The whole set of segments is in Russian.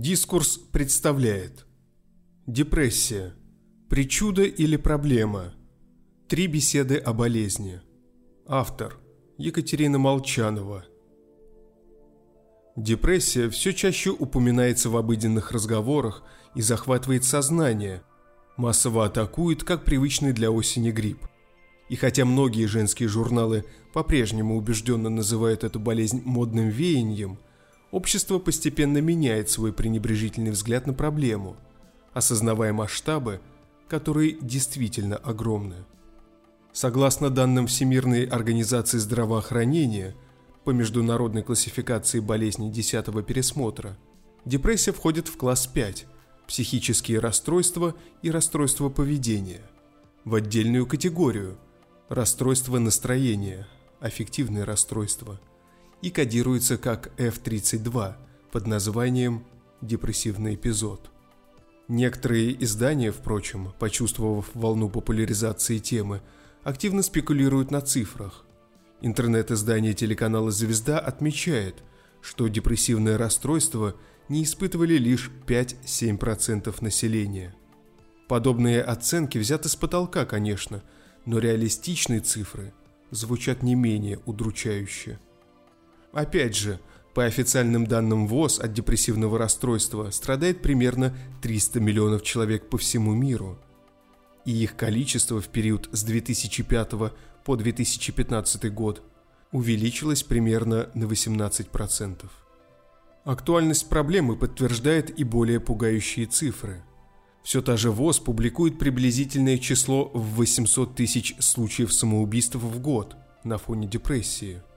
Дискурс представляет Депрессия. Причуда или проблема? Три беседы о болезни. Автор Екатерина Молчанова. Депрессия все чаще упоминается в обыденных разговорах и захватывает сознание, массово атакует, как привычный для осени грипп. И хотя многие женские журналы по-прежнему убежденно называют эту болезнь модным веянием, общество постепенно меняет свой пренебрежительный взгляд на проблему, осознавая масштабы, которые действительно огромны. Согласно данным Всемирной организации здравоохранения по международной классификации болезней 10 пересмотра, депрессия входит в класс 5 – психические расстройства и расстройства поведения, в отдельную категорию – расстройства настроения, аффективные расстройства, и кодируется как F32 под названием «депрессивный эпизод». Некоторые издания, впрочем, почувствовав волну популяризации темы, активно спекулируют на цифрах. Интернет-издание телеканала «Звезда» отмечает, что депрессивное расстройство не испытывали лишь 5-7% населения. Подобные оценки взяты с потолка, конечно, но реалистичные цифры звучат не менее удручающе. Опять же, по официальным данным ВОЗ от депрессивного расстройства страдает примерно 300 миллионов человек по всему миру. И их количество в период с 2005 по 2015 год увеличилось примерно на 18%. Актуальность проблемы подтверждает и более пугающие цифры. Все та же ВОЗ публикует приблизительное число в 800 тысяч случаев самоубийств в год на фоне депрессии –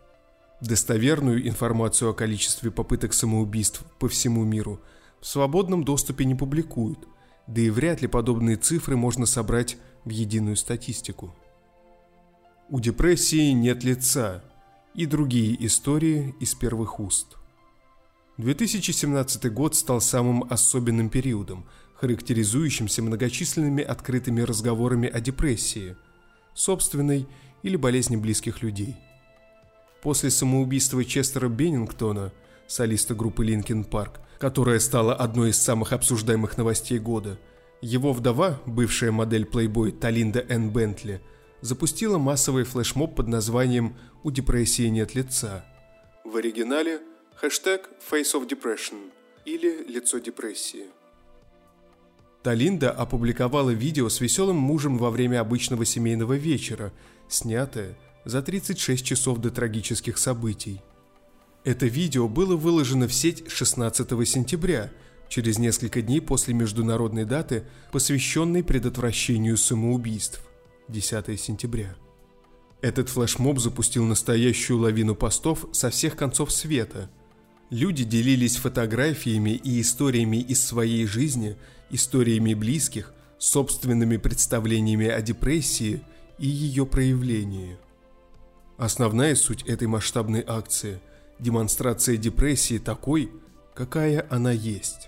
Достоверную информацию о количестве попыток самоубийств по всему миру в свободном доступе не публикуют, да и вряд ли подобные цифры можно собрать в единую статистику. У депрессии нет лица и другие истории из первых уст. 2017 год стал самым особенным периодом, характеризующимся многочисленными открытыми разговорами о депрессии, собственной или болезни близких людей – После самоубийства Честера Беннингтона, солиста группы Linkin Park, которая стала одной из самых обсуждаемых новостей года, его вдова, бывшая модель Playboy Талинда Энн Бентли, запустила массовый флешмоб под названием «У депрессии нет лица». В оригинале хэштег Face of Depression или «Лицо депрессии». Талинда опубликовала видео с веселым мужем во время обычного семейного вечера, снятое – за 36 часов до трагических событий. Это видео было выложено в сеть 16 сентября, через несколько дней после международной даты, посвященной предотвращению самоубийств – 10 сентября. Этот флешмоб запустил настоящую лавину постов со всех концов света. Люди делились фотографиями и историями из своей жизни, историями близких, собственными представлениями о депрессии и ее проявлении – Основная суть этой масштабной акции – демонстрация депрессии такой, какая она есть.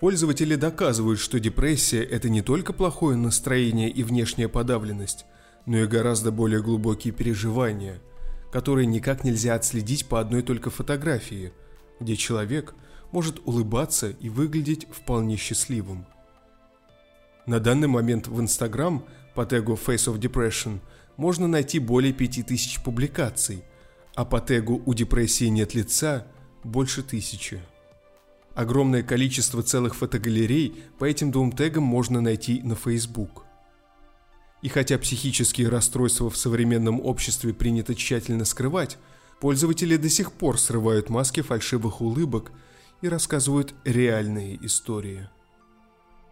Пользователи доказывают, что депрессия – это не только плохое настроение и внешняя подавленность, но и гораздо более глубокие переживания, которые никак нельзя отследить по одной только фотографии, где человек может улыбаться и выглядеть вполне счастливым. На данный момент в Instagram по тегу Face of Depression – можно найти более 5000 публикаций, а по тегу «У депрессии нет лица» больше тысячи. Огромное количество целых фотогалерей по этим двум тегам можно найти на Facebook. И хотя психические расстройства в современном обществе принято тщательно скрывать, пользователи до сих пор срывают маски фальшивых улыбок и рассказывают реальные истории.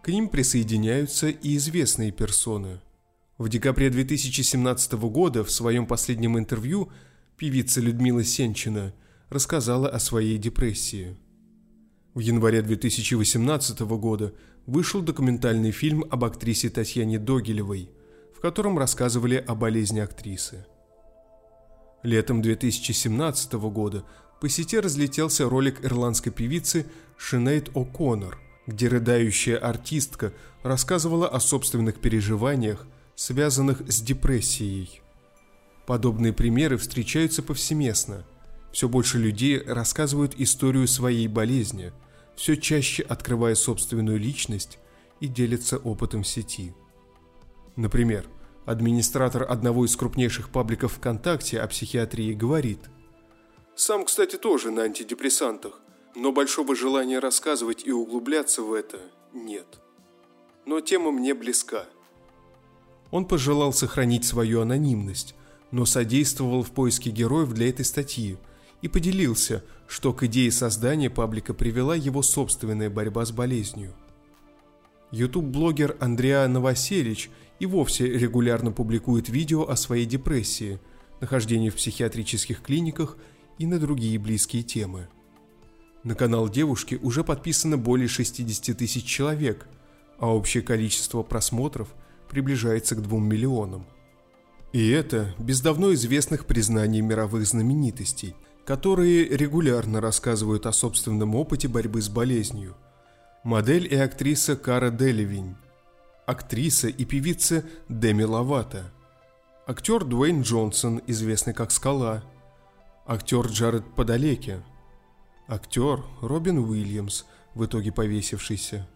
К ним присоединяются и известные персоны – в декабре 2017 года в своем последнем интервью певица Людмила Сенчина рассказала о своей депрессии. В январе 2018 года вышел документальный фильм об актрисе Татьяне Догилевой, в котором рассказывали о болезни актрисы. Летом 2017 года по сети разлетелся ролик ирландской певицы Шинейд О'Коннор, где рыдающая артистка рассказывала о собственных переживаниях связанных с депрессией. Подобные примеры встречаются повсеместно. Все больше людей рассказывают историю своей болезни, все чаще открывая собственную личность и делится опытом сети. Например, администратор одного из крупнейших пабликов ВКонтакте о психиатрии говорит «Сам, кстати, тоже на антидепрессантах, но большого желания рассказывать и углубляться в это нет. Но тема мне близка». Он пожелал сохранить свою анонимность, но содействовал в поиске героев для этой статьи и поделился, что к идее создания паблика привела его собственная борьба с болезнью. Ютуб-блогер Андреа Новоселич и вовсе регулярно публикует видео о своей депрессии, нахождении в психиатрических клиниках и на другие близкие темы. На канал девушки уже подписано более 60 тысяч человек, а общее количество просмотров приближается к 2 миллионам. И это без давно известных признаний мировых знаменитостей, которые регулярно рассказывают о собственном опыте борьбы с болезнью – модель и актриса Кара Делевинь, актриса и певица Деми Ловато, актер Дуэйн Джонсон, известный как Скала, актер Джаред Подалеки, актер Робин Уильямс, в итоге повесившийся,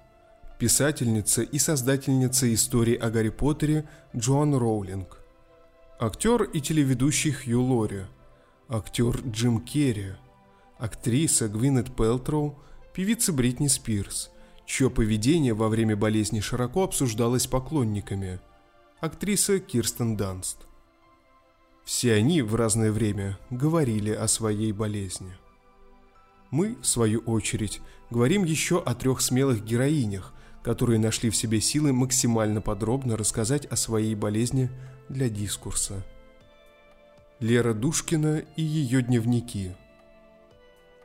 писательница и создательница истории о Гарри Поттере Джоан Роулинг, актер и телеведущий Хью Лори, актер Джим Керри, актриса Гвинет Пелтроу, певица Бритни Спирс – чье поведение во время болезни широко обсуждалось поклонниками. Актриса Кирстен Данст. Все они в разное время говорили о своей болезни. Мы, в свою очередь, говорим еще о трех смелых героинях, которые нашли в себе силы максимально подробно рассказать о своей болезни для дискурса. Лера Душкина и ее дневники.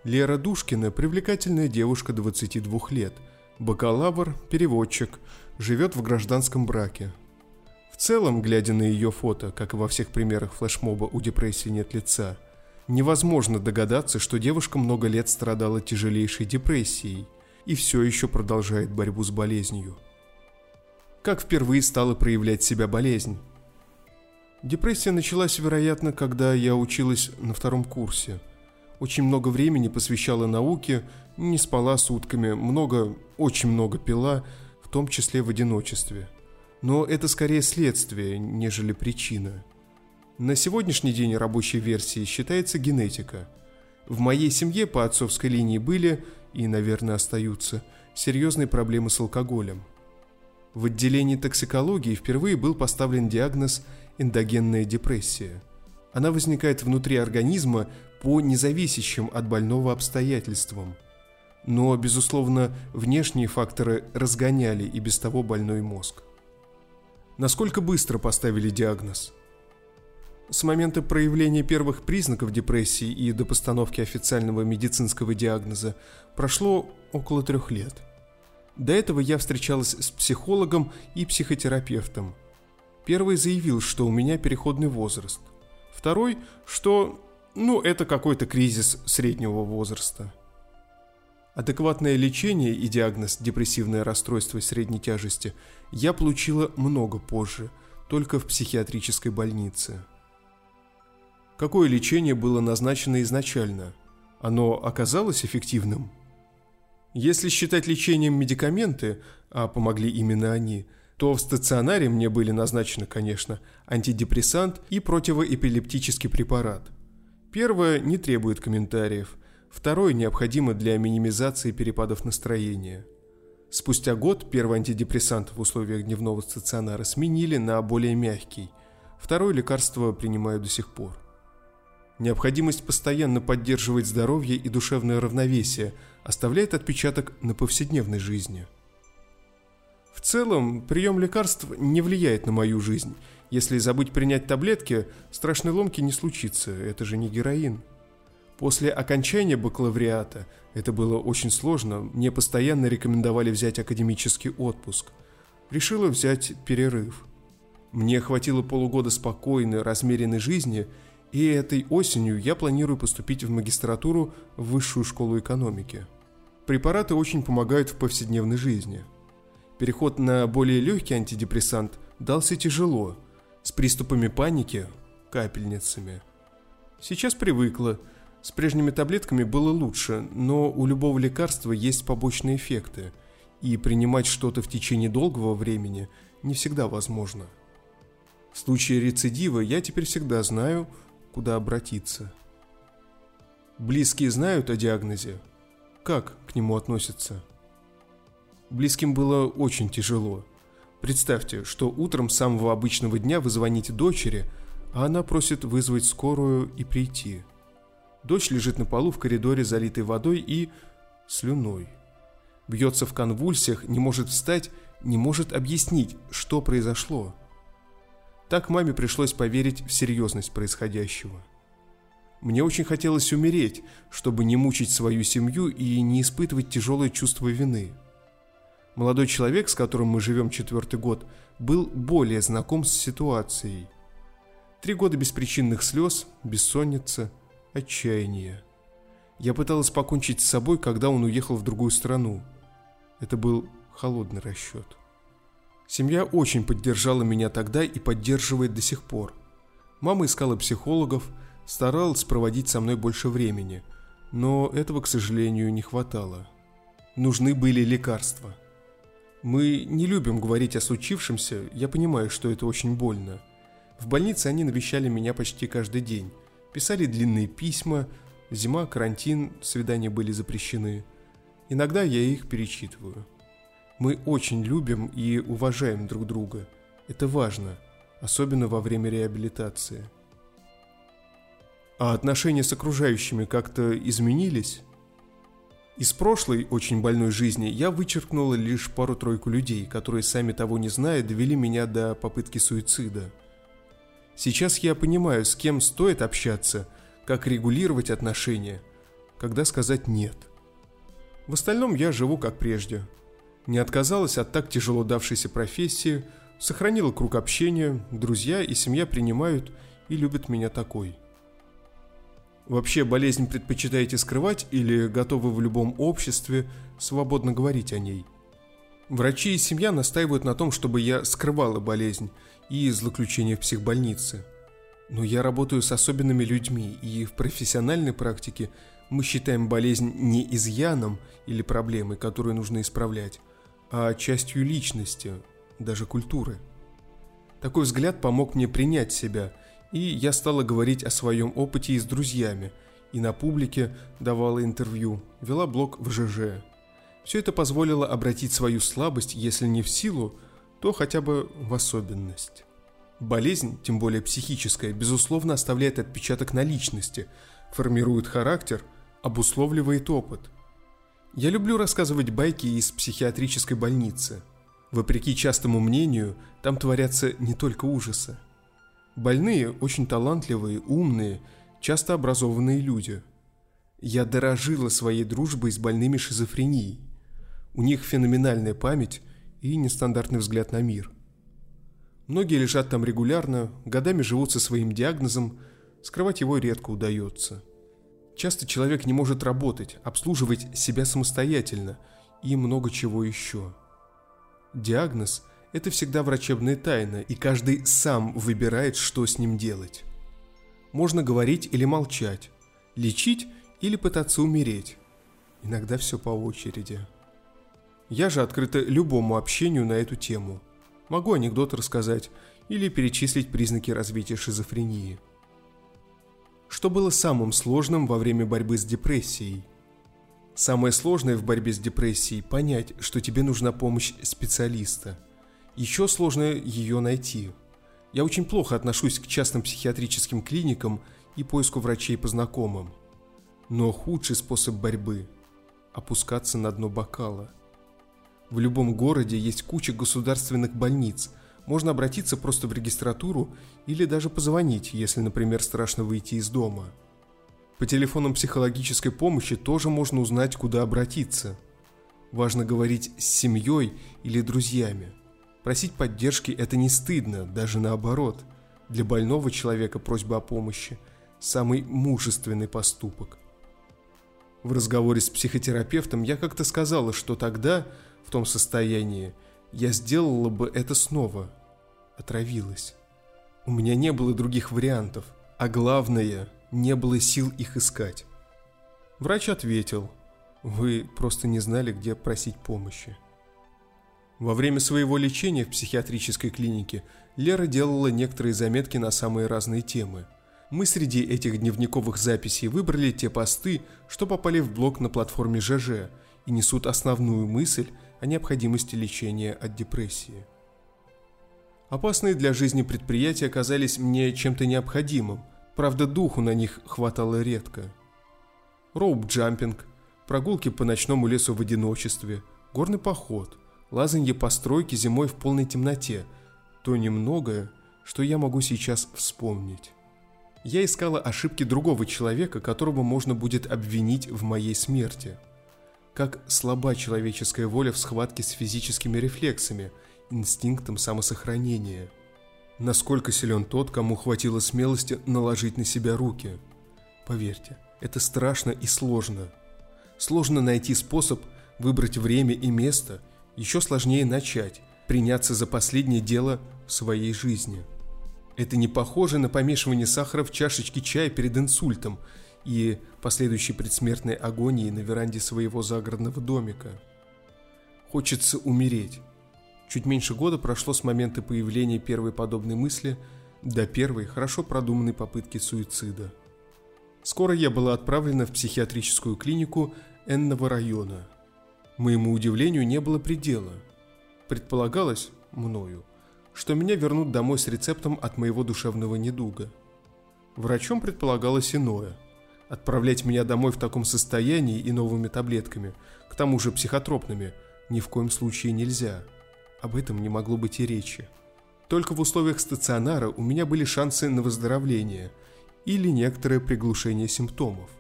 Лера Душкина – привлекательная девушка 22 лет – Бакалавр, переводчик, живет в гражданском браке. В целом, глядя на ее фото, как и во всех примерах флешмоба «У депрессии нет лица», невозможно догадаться, что девушка много лет страдала тяжелейшей депрессией и все еще продолжает борьбу с болезнью. Как впервые стала проявлять себя болезнь? Депрессия началась, вероятно, когда я училась на втором курсе. Очень много времени посвящала науке – не спала сутками, много, очень много пила, в том числе в одиночестве. Но это скорее следствие, нежели причина. На сегодняшний день рабочей версией считается генетика. В моей семье по отцовской линии были, и, наверное, остаются, серьезные проблемы с алкоголем. В отделении токсикологии впервые был поставлен диагноз эндогенная депрессия. Она возникает внутри организма по независящим от больного обстоятельствам – но, безусловно, внешние факторы разгоняли и без того больной мозг. Насколько быстро поставили диагноз? С момента проявления первых признаков депрессии и до постановки официального медицинского диагноза прошло около трех лет. До этого я встречалась с психологом и психотерапевтом. Первый заявил, что у меня переходный возраст. Второй, что, ну, это какой-то кризис среднего возраста – Адекватное лечение и диагноз депрессивное расстройство средней тяжести я получила много позже, только в психиатрической больнице. Какое лечение было назначено изначально? Оно оказалось эффективным? Если считать лечением медикаменты, а помогли именно они, то в стационаре мне были назначены, конечно, антидепрессант и противоэпилептический препарат. Первое не требует комментариев – Второй необходимо для минимизации перепадов настроения. Спустя год первый антидепрессант в условиях дневного стационара сменили на более мягкий. Второе лекарство принимаю до сих пор. Необходимость постоянно поддерживать здоровье и душевное равновесие оставляет отпечаток на повседневной жизни. В целом, прием лекарств не влияет на мою жизнь. Если забыть принять таблетки, страшной ломки не случится, это же не героин. После окончания бакалавриата, это было очень сложно, мне постоянно рекомендовали взять академический отпуск. Решила взять перерыв. Мне хватило полугода спокойной, размеренной жизни, и этой осенью я планирую поступить в магистратуру в высшую школу экономики. Препараты очень помогают в повседневной жизни. Переход на более легкий антидепрессант дался тяжело, с приступами паники, капельницами. Сейчас привыкла – С прежними таблетками было лучше, но у любого лекарства есть побочные эффекты, и принимать что-то в течение долгого времени не всегда возможно. В случае рецидива я теперь всегда знаю, куда обратиться. Близкие знают о диагнозе? Как к нему относятся? Близким было очень тяжело. Представьте, что утром самого обычного дня вы звоните дочери, а она просит вызвать скорую и прийти. Дочь лежит на полу в коридоре, залитой водой и слюной. Бьется в конвульсиях, не может встать, не может объяснить, что произошло. Так маме пришлось поверить в серьезность происходящего. Мне очень хотелось умереть, чтобы не мучить свою семью и не испытывать тяжелое чувство вины. Молодой человек, с которым мы живем четвертый год, был более знаком с ситуацией. Три года беспричинных слез, бессонница, отчаяние. Я пыталась покончить с собой, когда он уехал в другую страну. Это был холодный расчет. Семья очень поддержала меня тогда и поддерживает до сих пор. Мама искала психологов, старалась проводить со мной больше времени, но этого, к сожалению, не хватало. Нужны были лекарства. Мы не любим говорить о случившемся, я понимаю, что это очень больно. В больнице они навещали меня почти каждый день, писали длинные письма, зима, карантин, свидания были запрещены. Иногда я их перечитываю. Мы очень любим и уважаем друг друга. Это важно, особенно во время реабилитации. А отношения с окружающими как-то изменились? Из прошлой, очень больной жизни я вычеркнула лишь пару-тройку людей, которые, сами того не зная, довели меня до попытки суицида. Сейчас я понимаю, с кем стоит общаться, как регулировать отношения, когда сказать «нет». В остальном я живу как прежде – не отказалась от так тяжело давшейся профессии, сохранила круг общения, друзья и семья принимают и любят меня такой. Вообще болезнь предпочитаете скрывать или готовы в любом обществе свободно говорить о ней? Врачи и семья настаивают на том, чтобы я скрывала болезнь и злоключение в психбольнице. Но я работаю с особенными людьми, и в профессиональной практике мы считаем болезнь не изъяном или проблемой, которую нужно исправлять, а частью личности, даже культуры. Такой взгляд помог мне принять себя, и я стала говорить о своем опыте и с друзьями, и на публике давала интервью, вела блог в ЖЖ. Все это позволило обратить свою слабость, если не в силу, то хотя бы в особенность. Болезнь, тем более психическая, безусловно оставляет отпечаток на личности, формирует характер, обусловливает опыт – я люблю рассказывать байки из психиатрической больницы. Вопреки частому мнению, там творятся не только ужасы. Больные очень талантливые, умные, часто образованные люди. Я дорожила своей дружбой с больными шизофренией. У них феноменальная память и нестандартный взгляд на мир. Многие лежат там регулярно, годами живут со своим диагнозом, скрывать его редко удается – Часто человек не может работать, обслуживать себя самостоятельно и много чего еще. Диагноз – это всегда врачебная тайна, и каждый сам выбирает, что с ним делать. Можно говорить или молчать, лечить или пытаться умереть. Иногда все по очереди. Я же открыта любому общению на эту тему. Могу анекдот рассказать или перечислить признаки развития шизофрении – что было самым сложным во время борьбы с депрессией. Самое сложное в борьбе с депрессией – понять, что тебе нужна помощь специалиста. Еще сложно ее найти. Я очень плохо отношусь к частным психиатрическим клиникам и поиску врачей по знакомым. Но худший способ борьбы – опускаться на дно бокала. В любом городе есть куча государственных больниц – можно обратиться просто в регистратуру или даже позвонить, если, например, страшно выйти из дома. По телефонам психологической помощи тоже можно узнать, куда обратиться. Важно говорить с семьей или друзьями. Просить поддержки – это не стыдно, даже наоборот. Для больного человека просьба о помощи – самый мужественный поступок. В разговоре с психотерапевтом я как-то сказала, что тогда, в том состоянии, я сделала бы это снова. Отравилась. У меня не было других вариантов, а главное, не было сил их искать. Врач ответил, вы просто не знали, где просить помощи. Во время своего лечения в психиатрической клинике Лера делала некоторые заметки на самые разные темы. Мы среди этих дневниковых записей выбрали те посты, что попали в блог на платформе ЖЖ и несут основную мысль о необходимости лечения от депрессии. Опасные для жизни предприятия оказались мне чем-то необходимым, правда духу на них хватало редко. Роуп-джампинг, прогулки по ночному лесу в одиночестве, горный поход, лазанье по стройке зимой в полной темноте – то немногое, что я могу сейчас вспомнить. Я искала ошибки другого человека, которого можно будет обвинить в моей смерти. Как слаба человеческая воля в схватке с физическими рефлексами, инстинктом самосохранения. Насколько силен тот, кому хватило смелости наложить на себя руки. Поверьте, это страшно и сложно. Сложно найти способ выбрать время и место – еще сложнее начать, приняться за последнее дело в своей жизни. Это не похоже на помешивание сахара в чашечке чая перед инсультом и последующей предсмертной агонии на веранде своего загородного домика. Хочется умереть. Чуть меньше года прошло с момента появления первой подобной мысли до первой, хорошо продуманной попытки суицида. Скоро я была отправлена в психиатрическую клинику Энного района – Моему удивлению не было предела. Предполагалось, мною, что меня вернут домой с рецептом от моего душевного недуга. Врачом предполагалось иное. Отправлять меня домой в таком состоянии и новыми таблетками, к тому же психотропными, ни в коем случае нельзя. Об этом не могло быть и речи. Только в условиях стационара у меня были шансы на выздоровление или некоторое приглушение симптомов.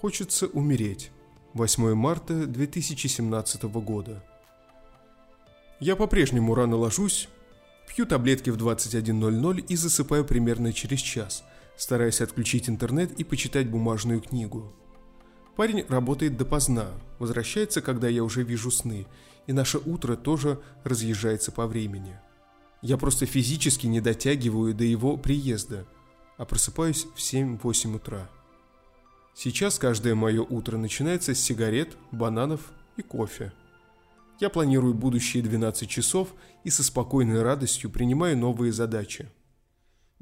Хочется умереть 8 марта 2017 года. Я по-прежнему рано ложусь, пью таблетки в 21.00 и засыпаю примерно через час, стараясь отключить интернет и почитать бумажную книгу. Парень работает допоздна, возвращается, когда я уже вижу сны, и наше утро тоже разъезжается по времени. Я просто физически не дотягиваю до его приезда, а просыпаюсь в 7-8 утра. Сейчас каждое мое утро начинается с сигарет, бананов и кофе. Я планирую будущие 12 часов и со спокойной радостью принимаю новые задачи.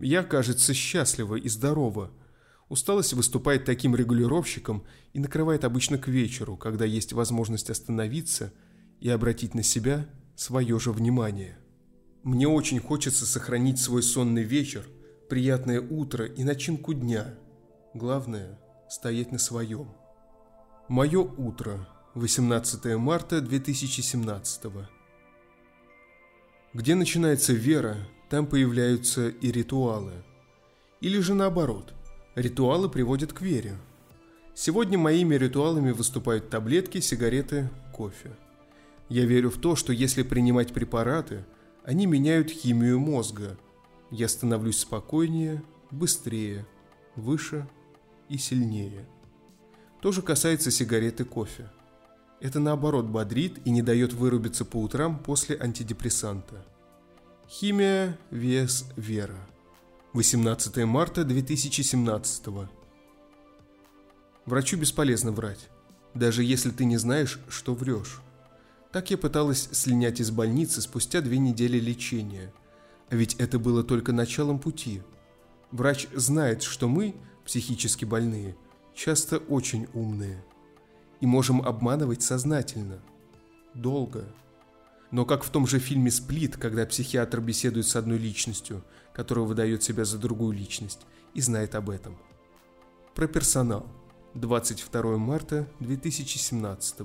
Я, кажется, счастлива и здорова. Усталость выступает таким регулировщиком и накрывает обычно к вечеру, когда есть возможность остановиться и обратить на себя свое же внимание. Мне очень хочется сохранить свой сонный вечер, приятное утро и начинку дня. Главное – стоять на своем. Мое утро, 18 марта 2017 Где начинается вера, там появляются и ритуалы. Или же наоборот, ритуалы приводят к вере. Сегодня моими ритуалами выступают таблетки, сигареты, кофе. Я верю в то, что если принимать препараты, они меняют химию мозга. Я становлюсь спокойнее, быстрее, выше – и сильнее. То же касается сигарет и кофе. Это наоборот бодрит и не дает вырубиться по утрам после антидепрессанта. Химия, вес, вера. 18 марта 2017 Врачу бесполезно врать, даже если ты не знаешь, что врешь. Так я пыталась слинять из больницы спустя две недели лечения. А ведь это было только началом пути. Врач знает, что мы, психически больные, часто очень умные. И можем обманывать сознательно. Долго. Но как в том же фильме «Сплит», когда психиатр беседует с одной личностью, которая выдает себя за другую личность, и знает об этом. Про персонал. 22 марта 2017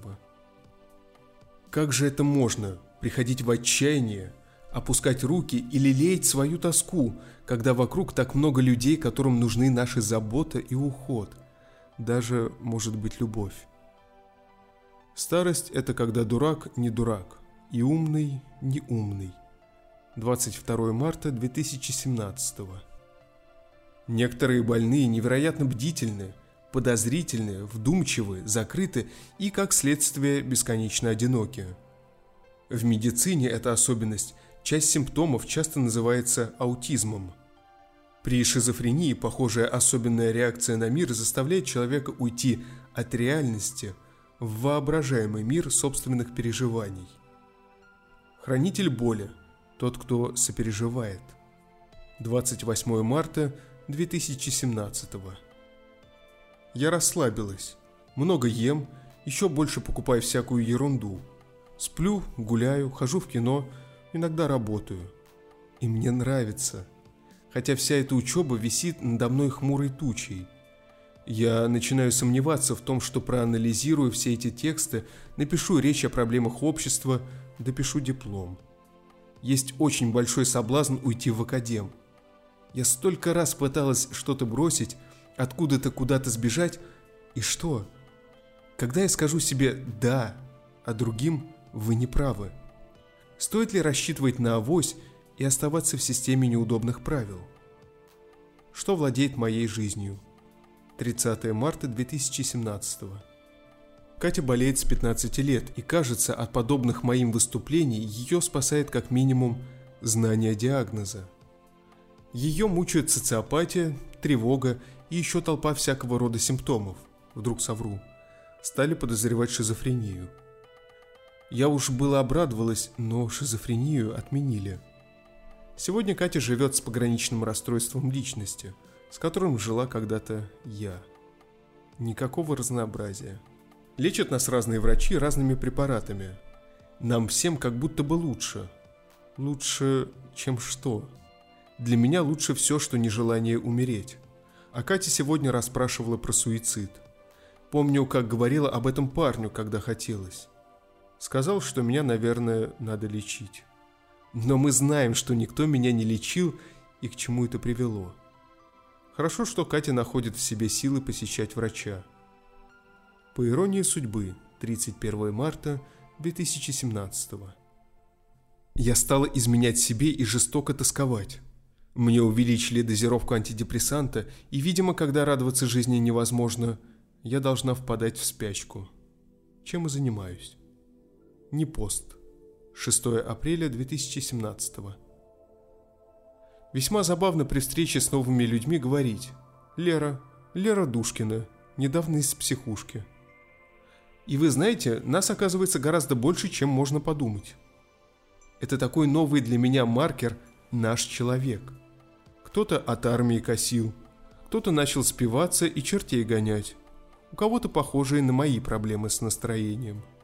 Как же это можно, приходить в отчаяние, опускать руки или леять свою тоску, когда вокруг так много людей, которым нужны наши забота и уход, даже, может быть, любовь. Старость – это когда дурак не дурак, и умный не умный. 22 марта 2017 Некоторые больные невероятно бдительны, подозрительны, вдумчивы, закрыты и, как следствие, бесконечно одиноки. В медицине эта особенность Часть симптомов часто называется аутизмом. При шизофрении похожая особенная реакция на мир заставляет человека уйти от реальности в воображаемый мир собственных переживаний. Хранитель боли – тот, кто сопереживает. 28 марта 2017 Я расслабилась. Много ем, еще больше покупаю всякую ерунду. Сплю, гуляю, хожу в кино, иногда работаю. И мне нравится – хотя вся эта учеба висит надо мной хмурой тучей. Я начинаю сомневаться в том, что проанализирую все эти тексты, напишу речь о проблемах общества, допишу диплом. Есть очень большой соблазн уйти в академ. Я столько раз пыталась что-то бросить, откуда-то куда-то сбежать, и что? Когда я скажу себе «да», а другим «вы не правы», стоит ли рассчитывать на авось и оставаться в системе неудобных правил. Что владеет моей жизнью? 30 марта 2017 Катя болеет с 15 лет, и кажется, от подобных моим выступлений ее спасает как минимум знание диагноза. Ее мучают социопатия, тревога и еще толпа всякого рода симптомов. Вдруг совру. Стали подозревать шизофрению. Я уж было обрадовалась, но шизофрению отменили – Сегодня Катя живет с пограничным расстройством личности, с которым жила когда-то я. Никакого разнообразия. Лечат нас разные врачи разными препаратами. Нам всем как будто бы лучше. Лучше, чем что? Для меня лучше все, что нежелание умереть. А Катя сегодня расспрашивала про суицид. Помню, как говорила об этом парню, когда хотелось. Сказал, что меня, наверное, надо лечить. Но мы знаем, что никто меня не лечил и к чему это привело. Хорошо, что Катя находит в себе силы посещать врача. По иронии судьбы, 31 марта 2017 Я стала изменять себе и жестоко тосковать. Мне увеличили дозировку антидепрессанта, и, видимо, когда радоваться жизни невозможно, я должна впадать в спячку. Чем и занимаюсь. Не пост. 6 апреля 2017 Весьма забавно при встрече с новыми людьми говорить «Лера, Лера Душкина, недавно из психушки». И вы знаете, нас оказывается гораздо больше, чем можно подумать. Это такой новый для меня маркер «наш человек». Кто-то от армии косил, кто-то начал спиваться и чертей гонять, у кого-то похожие на мои проблемы с настроением –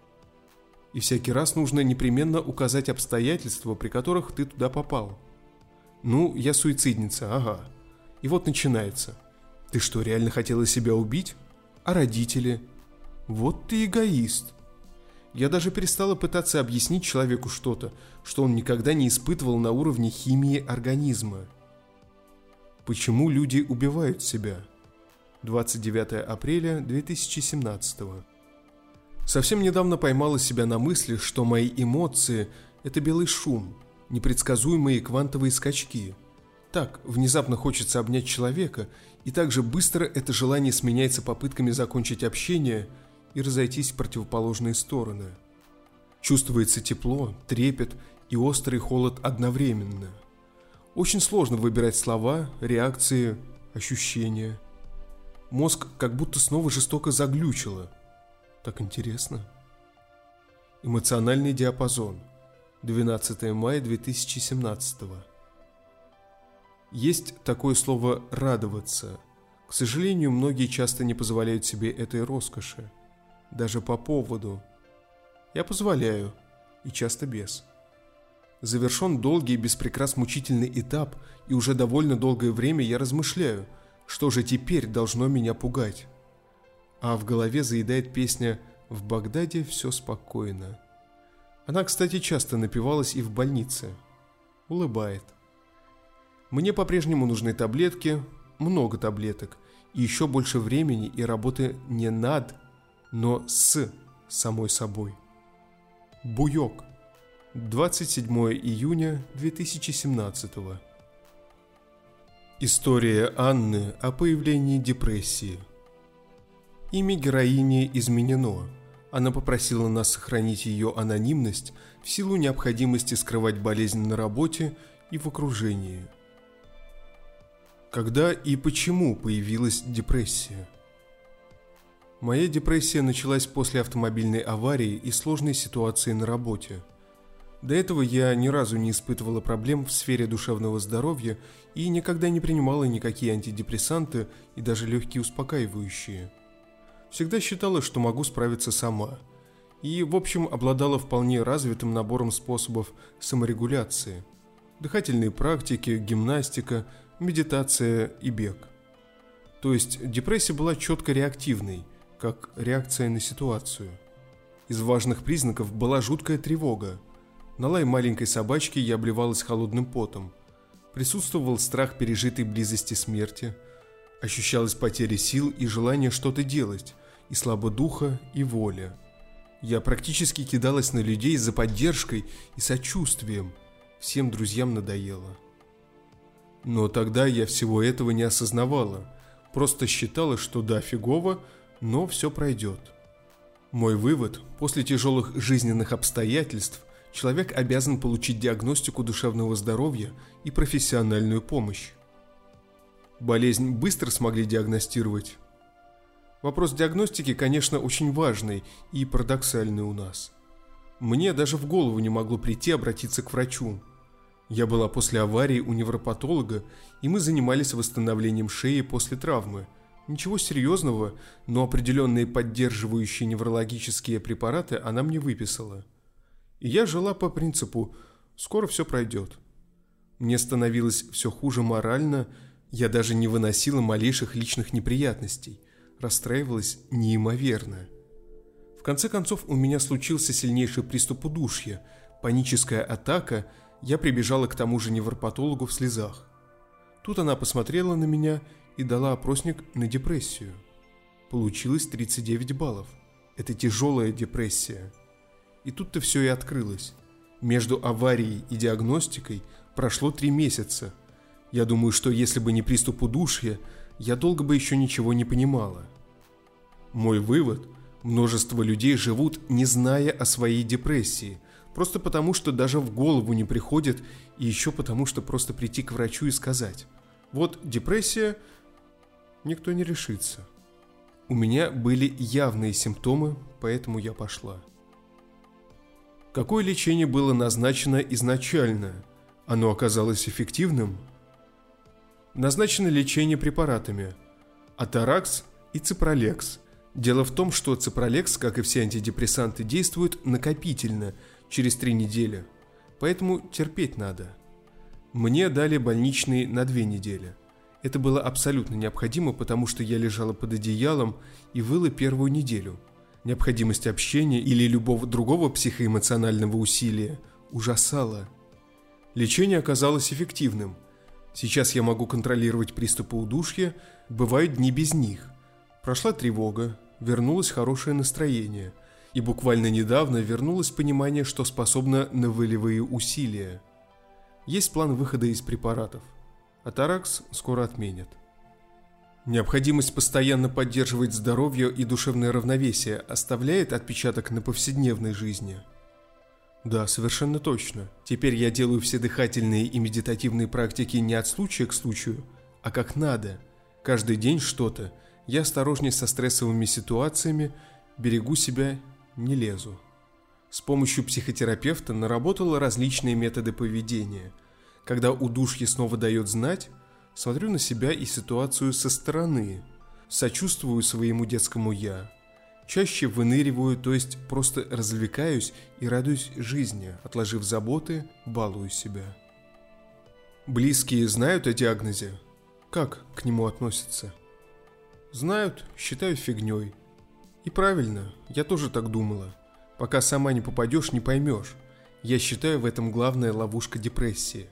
и всякий раз нужно непременно указать обстоятельства, при которых ты туда попал. Ну, я суицидница, ага. И вот начинается. Ты что, реально хотела себя убить? А родители? Вот ты эгоист. Я даже перестала пытаться объяснить человеку что-то, что он никогда не испытывал на уровне химии организма. Почему люди убивают себя? 29 апреля 2017 Совсем недавно поймала себя на мысли, что мои эмоции – это белый шум, непредсказуемые квантовые скачки. Так, внезапно хочется обнять человека, и так же быстро это желание сменяется попытками закончить общение и разойтись в противоположные стороны. Чувствуется тепло, трепет и острый холод одновременно. Очень сложно выбирать слова, реакции, ощущения. Мозг как будто снова жестоко заглючило – так интересно. Эмоциональный диапазон. 12 мая 2017 Есть такое слово «радоваться». К сожалению, многие часто не позволяют себе этой роскоши. Даже по поводу. Я позволяю, и часто без. Завершен долгий и беспрекрас мучительный этап, и уже довольно долгое время я размышляю, что же теперь должно меня пугать а в голове заедает песня «В Багдаде все спокойно». Она, кстати, часто напевалась и в больнице. Улыбает. Мне по-прежнему нужны таблетки, много таблеток, и еще больше времени и работы не над, но с самой собой. Буёк. 27 июня 2017 История Анны о появлении депрессии – Имя героини изменено. Она попросила нас сохранить ее анонимность в силу необходимости скрывать болезнь на работе и в окружении. Когда и почему появилась депрессия? Моя депрессия началась после автомобильной аварии и сложной ситуации на работе. До этого я ни разу не испытывала проблем в сфере душевного здоровья и никогда не принимала никакие антидепрессанты и даже легкие успокаивающие. Всегда считала, что могу справиться сама. И, в общем, обладала вполне развитым набором способов саморегуляции. Дыхательные практики, гимнастика – медитация и бег. То есть депрессия была четко реактивной, как реакция на ситуацию. Из важных признаков была жуткая тревога. На лай маленькой собачки я обливалась холодным потом. Присутствовал страх пережитой близости смерти. Ощущалась потеря сил и желание что-то делать, и слабо духа, и воля. Я практически кидалась на людей за поддержкой и сочувствием. Всем друзьям надоело. Но тогда я всего этого не осознавала, просто считала, что да, фигово, но все пройдет. Мой вывод – после тяжелых жизненных обстоятельств человек обязан получить диагностику душевного здоровья и профессиональную помощь. Болезнь быстро смогли диагностировать. Вопрос диагностики, конечно, очень важный и парадоксальный у нас. Мне даже в голову не могло прийти обратиться к врачу, я была после аварии у невропатолога, и мы занимались восстановлением шеи после травмы. Ничего серьезного, но определенные поддерживающие неврологические препараты она мне выписала. И я жила по принципу «скоро все пройдет». Мне становилось все хуже морально, я даже не выносила малейших личных неприятностей, расстраивалась неимоверно. В конце концов у меня случился сильнейший приступ удушья, паническая атака – я прибежала к тому же невропатологу в слезах. Тут она посмотрела на меня и дала опросник на депрессию. Получилось 39 баллов. Это тяжелая депрессия. И тут-то все и открылось. Между аварией и диагностикой прошло три месяца. Я думаю, что если бы не приступ удушья, я долго бы еще ничего не понимала. Мой вывод – множество людей живут, не зная о своей депрессии – Просто потому, что даже в голову не приходит, и еще потому, что просто прийти к врачу и сказать. Вот депрессия, никто не решится. У меня были явные симптомы, поэтому я пошла. Какое лечение было назначено изначально? Оно оказалось эффективным? Назначено лечение препаратами Атаракс и Ципролекс. Дело в том, что Ципролекс, как и все антидепрессанты, действует накопительно – через три недели, поэтому терпеть надо. Мне дали больничный на две недели. Это было абсолютно необходимо, потому что я лежала под одеялом и выла первую неделю. Необходимость общения или любого другого психоэмоционального усилия ужасала. Лечение оказалось эффективным. Сейчас я могу контролировать приступы удушья, бывают дни без них. Прошла тревога, вернулось хорошее настроение – и буквально недавно вернулось понимание, что способно на волевые усилия. Есть план выхода из препаратов. Атаракс скоро отменят. Необходимость постоянно поддерживать здоровье и душевное равновесие оставляет отпечаток на повседневной жизни. Да, совершенно точно. Теперь я делаю все дыхательные и медитативные практики не от случая к случаю, а как надо. Каждый день что-то. Я осторожнее со стрессовыми ситуациями, берегу себя не лезу. С помощью психотерапевта наработала различные методы поведения. Когда удушье снова дает знать, смотрю на себя и ситуацию со стороны, сочувствую своему детскому «я». Чаще выныриваю, то есть просто развлекаюсь и радуюсь жизни, отложив заботы, балую себя. Близкие знают о диагнозе? Как к нему относятся? Знают, считают фигней – и правильно, я тоже так думала. Пока сама не попадешь, не поймешь. Я считаю в этом главная ловушка депрессии.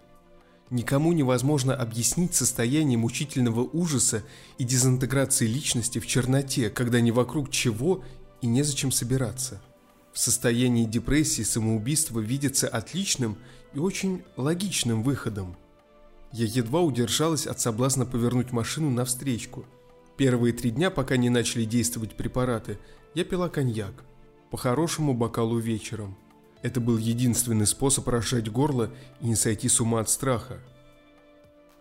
Никому невозможно объяснить состояние мучительного ужаса и дезинтеграции личности в черноте, когда не вокруг чего и незачем собираться. В состоянии депрессии самоубийство видится отличным и очень логичным выходом. Я едва удержалась от соблазна повернуть машину навстречку – Первые три дня, пока не начали действовать препараты, я пила коньяк. По хорошему бокалу вечером. Это был единственный способ разжать горло и не сойти с ума от страха.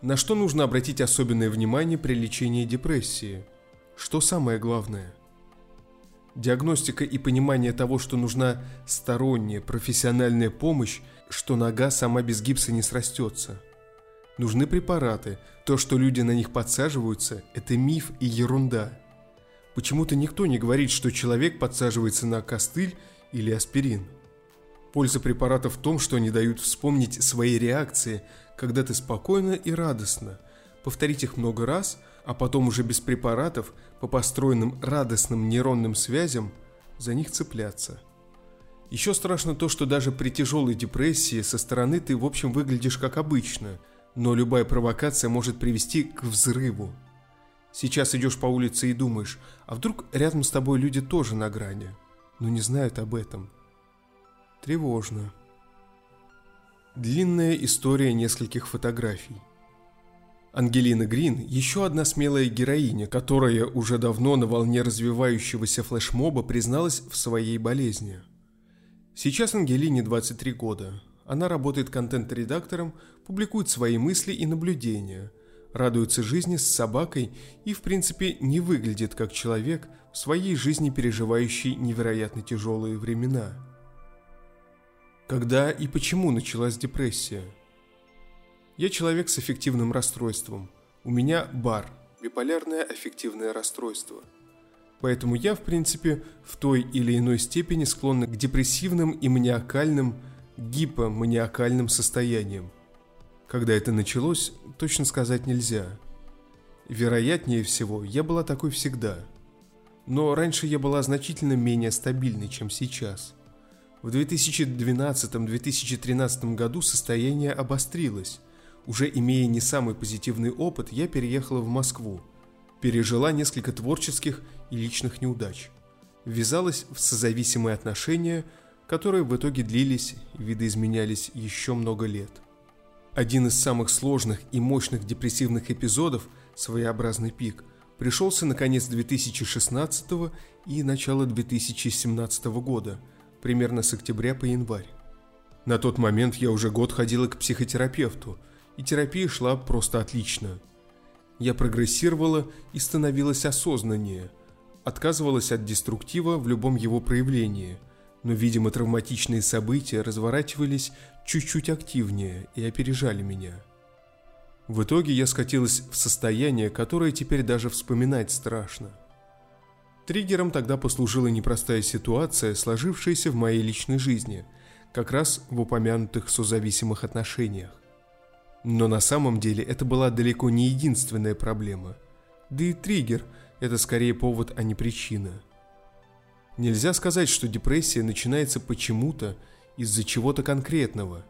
На что нужно обратить особенное внимание при лечении депрессии? Что самое главное? Диагностика и понимание того, что нужна сторонняя профессиональная помощь, что нога сама без гипса не срастется. Нужны препараты. То, что люди на них подсаживаются, это миф и ерунда. Почему-то никто не говорит, что человек подсаживается на костыль или аспирин. Польза препаратов в том, что они дают вспомнить свои реакции, когда ты спокойно и радостно. Повторить их много раз, а потом уже без препаратов, по построенным радостным нейронным связям, за них цепляться. Еще страшно то, что даже при тяжелой депрессии со стороны ты в общем выглядишь как обычно, но любая провокация может привести к взрыву. Сейчас идешь по улице и думаешь, а вдруг рядом с тобой люди тоже на грани, но не знают об этом – Тревожно. Длинная история нескольких фотографий. Ангелина Грин – еще одна смелая героиня, которая уже давно на волне развивающегося флешмоба призналась в своей болезни. Сейчас Ангелине 23 года. Она работает контент-редактором, публикует свои мысли и наблюдения, радуется жизни с собакой и, в принципе, не выглядит как человек в своей жизни, переживающий невероятно тяжелые времена – когда и почему началась депрессия? Я человек с аффективным расстройством. У меня бар, биполярное аффективное расстройство. Поэтому я, в принципе, в той или иной степени склонна к депрессивным и маниакальным, гипоманиакальным состояниям. Когда это началось, точно сказать нельзя. Вероятнее всего, я была такой всегда. Но раньше я была значительно менее стабильной, чем сейчас – в 2012-2013 году состояние обострилось. Уже имея не самый позитивный опыт, я переехала в Москву. Пережила несколько творческих и личных неудач. Ввязалась в созависимые отношения, которые в итоге длились и видоизменялись еще много лет. Один из самых сложных и мощных депрессивных эпизодов, своеобразный пик, пришелся на конец 2016 и начало 2017 года – примерно с октября по январь. На тот момент я уже год ходила к психотерапевту, и терапия шла просто отлично. Я прогрессировала и становилась осознаннее, отказывалась от деструктива в любом его проявлении, но, видимо, травматичные события разворачивались чуть-чуть активнее и опережали меня. В итоге я скатилась в состояние, которое теперь даже вспоминать страшно – Триггером тогда послужила непростая ситуация, сложившаяся в моей личной жизни, как раз в упомянутых созависимых отношениях. Но на самом деле это была далеко не единственная проблема. Да и триггер – это скорее повод, а не причина. Нельзя сказать, что депрессия начинается почему-то из-за чего-то конкретного.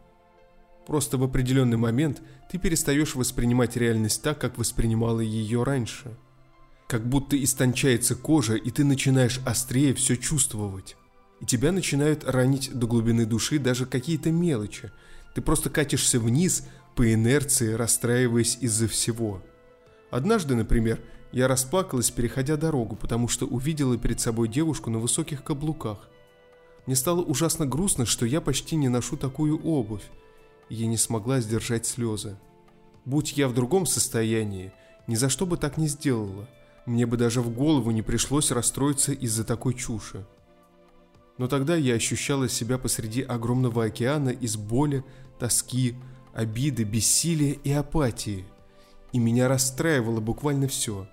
Просто в определенный момент ты перестаешь воспринимать реальность так, как воспринимала ее раньше – как будто истончается кожа, и ты начинаешь острее все чувствовать. И тебя начинают ранить до глубины души даже какие-то мелочи. Ты просто катишься вниз по инерции, расстраиваясь из-за всего. Однажды, например, я расплакалась, переходя дорогу, потому что увидела перед собой девушку на высоких каблуках. Мне стало ужасно грустно, что я почти не ношу такую обувь, и я не смогла сдержать слезы. Будь я в другом состоянии, ни за что бы так не сделала – мне бы даже в голову не пришлось расстроиться из-за такой чуши. Но тогда я ощущала себя посреди огромного океана из боли, тоски, обиды, бессилия и апатии. И меня расстраивало буквально все.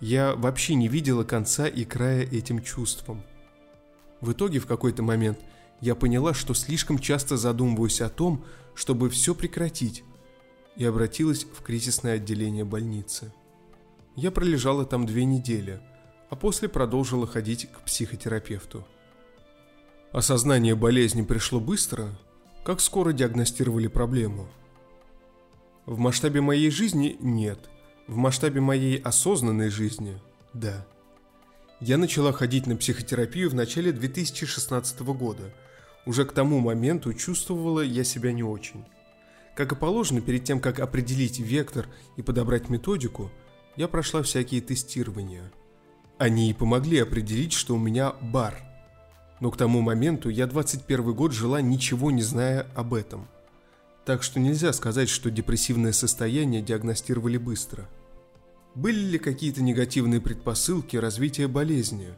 Я вообще не видела конца и края этим чувствам. В итоге в какой-то момент я поняла, что слишком часто задумываюсь о том, чтобы все прекратить, и обратилась в кризисное отделение больницы. Я пролежала там две недели, а после продолжила ходить к психотерапевту. Осознание болезни пришло быстро, как скоро диагностировали проблему. В масштабе моей жизни нет, в масштабе моей осознанной жизни – да. Я начала ходить на психотерапию в начале 2016 года. Уже к тому моменту чувствовала я себя не очень. Как и положено, перед тем, как определить вектор и подобрать методику – я прошла всякие тестирования. Они и помогли определить, что у меня бар. Но к тому моменту я 21 год жила ничего не зная об этом. Так что нельзя сказать, что депрессивное состояние диагностировали быстро. Были ли какие-то негативные предпосылки развития болезни?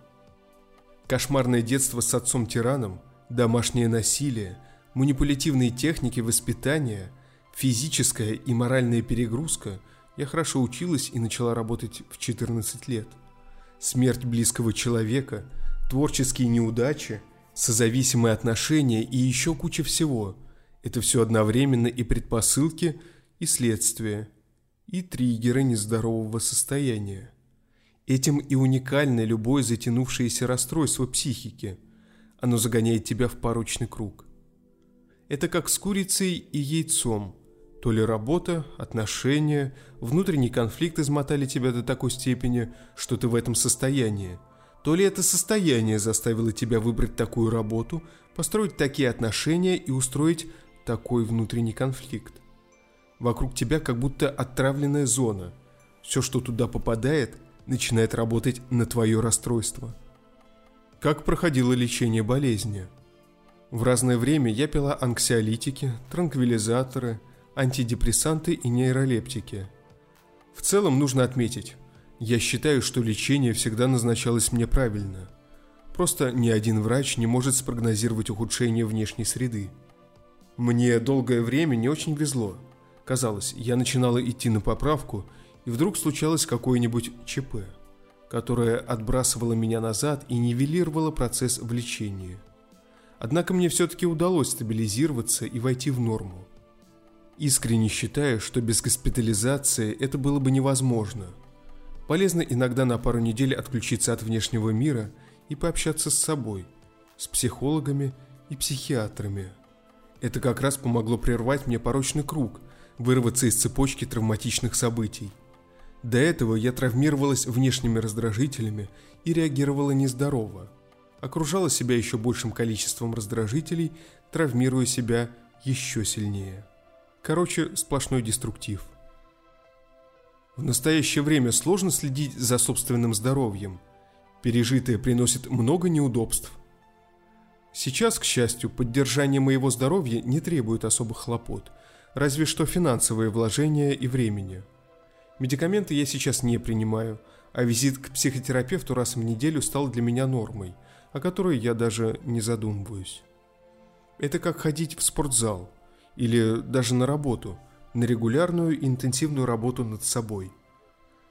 Кошмарное детство с отцом-тираном, домашнее насилие, манипулятивные техники воспитания, физическая и моральная перегрузка – я хорошо училась и начала работать в 14 лет. Смерть близкого человека, творческие неудачи, созависимые отношения и еще куча всего. Это все одновременно и предпосылки, и следствия, и триггеры нездорового состояния. Этим и уникально любое затянувшееся расстройство психики. Оно загоняет тебя в порочный круг. Это как с курицей и яйцом – то ли работа, отношения, внутренний конфликт измотали тебя до такой степени, что ты в этом состоянии. То ли это состояние заставило тебя выбрать такую работу, построить такие отношения и устроить такой внутренний конфликт. Вокруг тебя как будто отравленная зона. Все, что туда попадает, начинает работать на твое расстройство. Как проходило лечение болезни? В разное время я пила анксиолитики, транквилизаторы – антидепрессанты и нейролептики. В целом нужно отметить, я считаю, что лечение всегда назначалось мне правильно. Просто ни один врач не может спрогнозировать ухудшение внешней среды. Мне долгое время не очень везло. Казалось, я начинала идти на поправку, и вдруг случалось какое-нибудь ЧП, которое отбрасывало меня назад и нивелировало процесс в лечении. Однако мне все-таки удалось стабилизироваться и войти в норму. Искренне считаю, что без госпитализации это было бы невозможно. Полезно иногда на пару недель отключиться от внешнего мира и пообщаться с собой, с психологами и психиатрами. Это как раз помогло прервать мне порочный круг, вырваться из цепочки травматичных событий. До этого я травмировалась внешними раздражителями и реагировала нездорово. Окружала себя еще большим количеством раздражителей, травмируя себя еще сильнее. Короче, сплошной деструктив. В настоящее время сложно следить за собственным здоровьем. Пережитое приносит много неудобств. Сейчас, к счастью, поддержание моего здоровья не требует особых хлопот, разве что финансовые вложения и времени. Медикаменты я сейчас не принимаю, а визит к психотерапевту раз в неделю стал для меня нормой, о которой я даже не задумываюсь. Это как ходить в спортзал – или даже на работу, на регулярную и интенсивную работу над собой.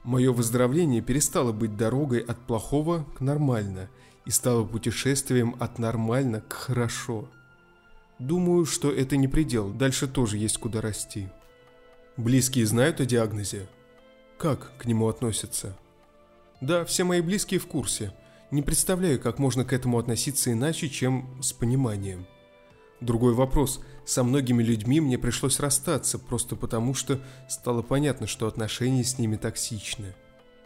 Мое выздоровление перестало быть дорогой от плохого к нормально и стало путешествием от нормально к хорошо. Думаю, что это не предел, дальше тоже есть куда расти. Близкие знают о диагнозе? Как к нему относятся? Да, все мои близкие в курсе. Не представляю, как можно к этому относиться иначе, чем с пониманием. Другой вопрос. Со многими людьми мне пришлось расстаться, просто потому что стало понятно, что отношения с ними токсичны.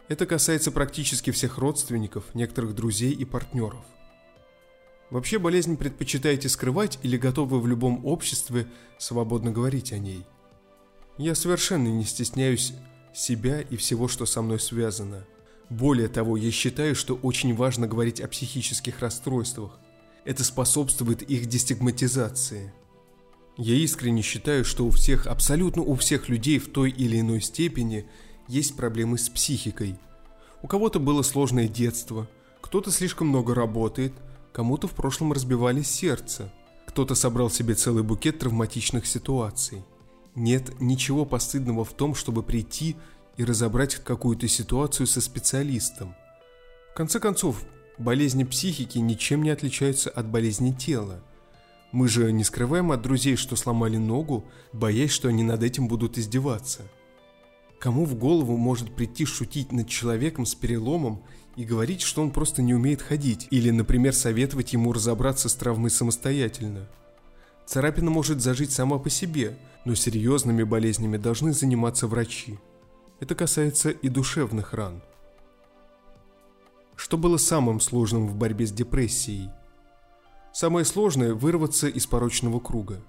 Это касается практически всех родственников, некоторых друзей и партнеров. Вообще болезнь предпочитаете скрывать или готовы в любом обществе свободно говорить о ней? Я совершенно не стесняюсь себя и всего, что со мной связано. Более того, я считаю, что очень важно говорить о психических расстройствах, это способствует их дестигматизации. Я искренне считаю, что у всех, абсолютно у всех людей в той или иной степени есть проблемы с психикой. У кого-то было сложное детство, кто-то слишком много работает, кому-то в прошлом разбивали сердце, кто-то собрал себе целый букет травматичных ситуаций. Нет ничего постыдного в том, чтобы прийти и разобрать какую-то ситуацию со специалистом. В конце концов, Болезни психики ничем не отличаются от болезни тела. Мы же не скрываем от друзей, что сломали ногу, боясь, что они над этим будут издеваться. Кому в голову может прийти шутить над человеком с переломом и говорить, что он просто не умеет ходить, или, например, советовать ему разобраться с травмой самостоятельно? Царапина может зажить сама по себе, но серьезными болезнями должны заниматься врачи. Это касается и душевных ран – что было самым сложным в борьбе с депрессией? Самое сложное – вырваться из порочного круга.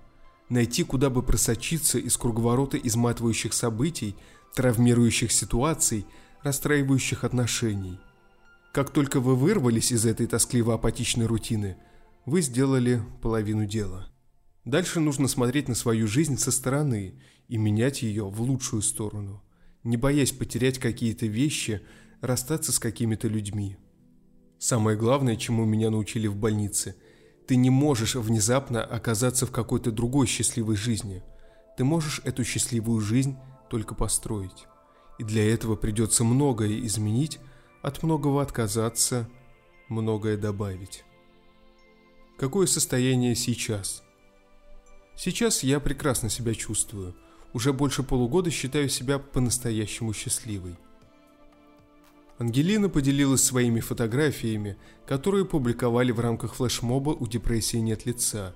Найти, куда бы просочиться из круговорота изматывающих событий, травмирующих ситуаций, расстраивающих отношений. Как только вы вырвались из этой тоскливо-апатичной рутины, вы сделали половину дела – Дальше нужно смотреть на свою жизнь со стороны и менять ее в лучшую сторону, не боясь потерять какие-то вещи, расстаться с какими-то людьми. Самое главное, чему меня научили в больнице – ты не можешь внезапно оказаться в какой-то другой счастливой жизни. Ты можешь эту счастливую жизнь только построить. И для этого придется многое изменить, от многого отказаться, многое добавить. Какое состояние сейчас? Сейчас я прекрасно себя чувствую. Уже больше полугода считаю себя по-настоящему счастливой. Ангелина поделилась своими фотографиями, которые публиковали в рамках флешмоба «У депрессии нет лица».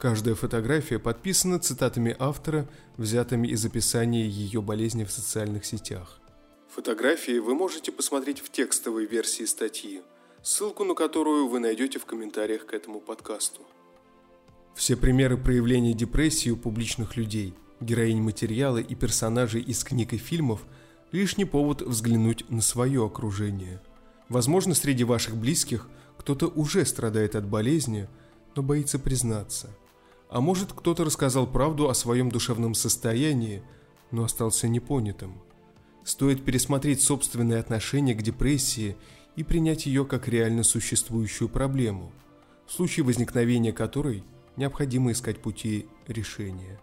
Каждая фотография подписана цитатами автора, взятыми из описания ее болезни в социальных сетях. Фотографии вы можете посмотреть в текстовой версии статьи, ссылку на которую вы найдете в комментариях к этому подкасту. Все примеры проявления депрессии у публичных людей, героинь материала и персонажей из книг и фильмов – лишний повод взглянуть на свое окружение. Возможно, среди ваших близких кто-то уже страдает от болезни, но боится признаться. А может, кто-то рассказал правду о своем душевном состоянии, но остался непонятым. Стоит пересмотреть собственное отношение к депрессии и принять ее как реально существующую проблему, в случае возникновения которой необходимо искать пути решения.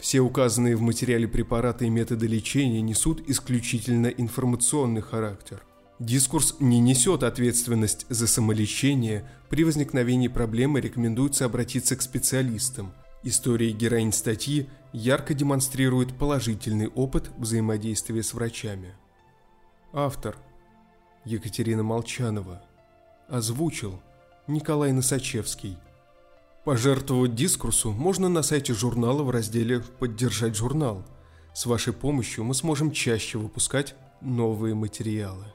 Все указанные в материале препараты и методы лечения несут исключительно информационный характер. Дискурс не несет ответственность за самолечение, при возникновении проблемы рекомендуется обратиться к специалистам. История героинь статьи ярко демонстрирует положительный опыт взаимодействия с врачами. Автор Екатерина Молчанова Озвучил Николай Носачевский Пожертвовать дискурсу можно на сайте журнала в разделе «Поддержать журнал». С вашей помощью мы сможем чаще выпускать новые материалы.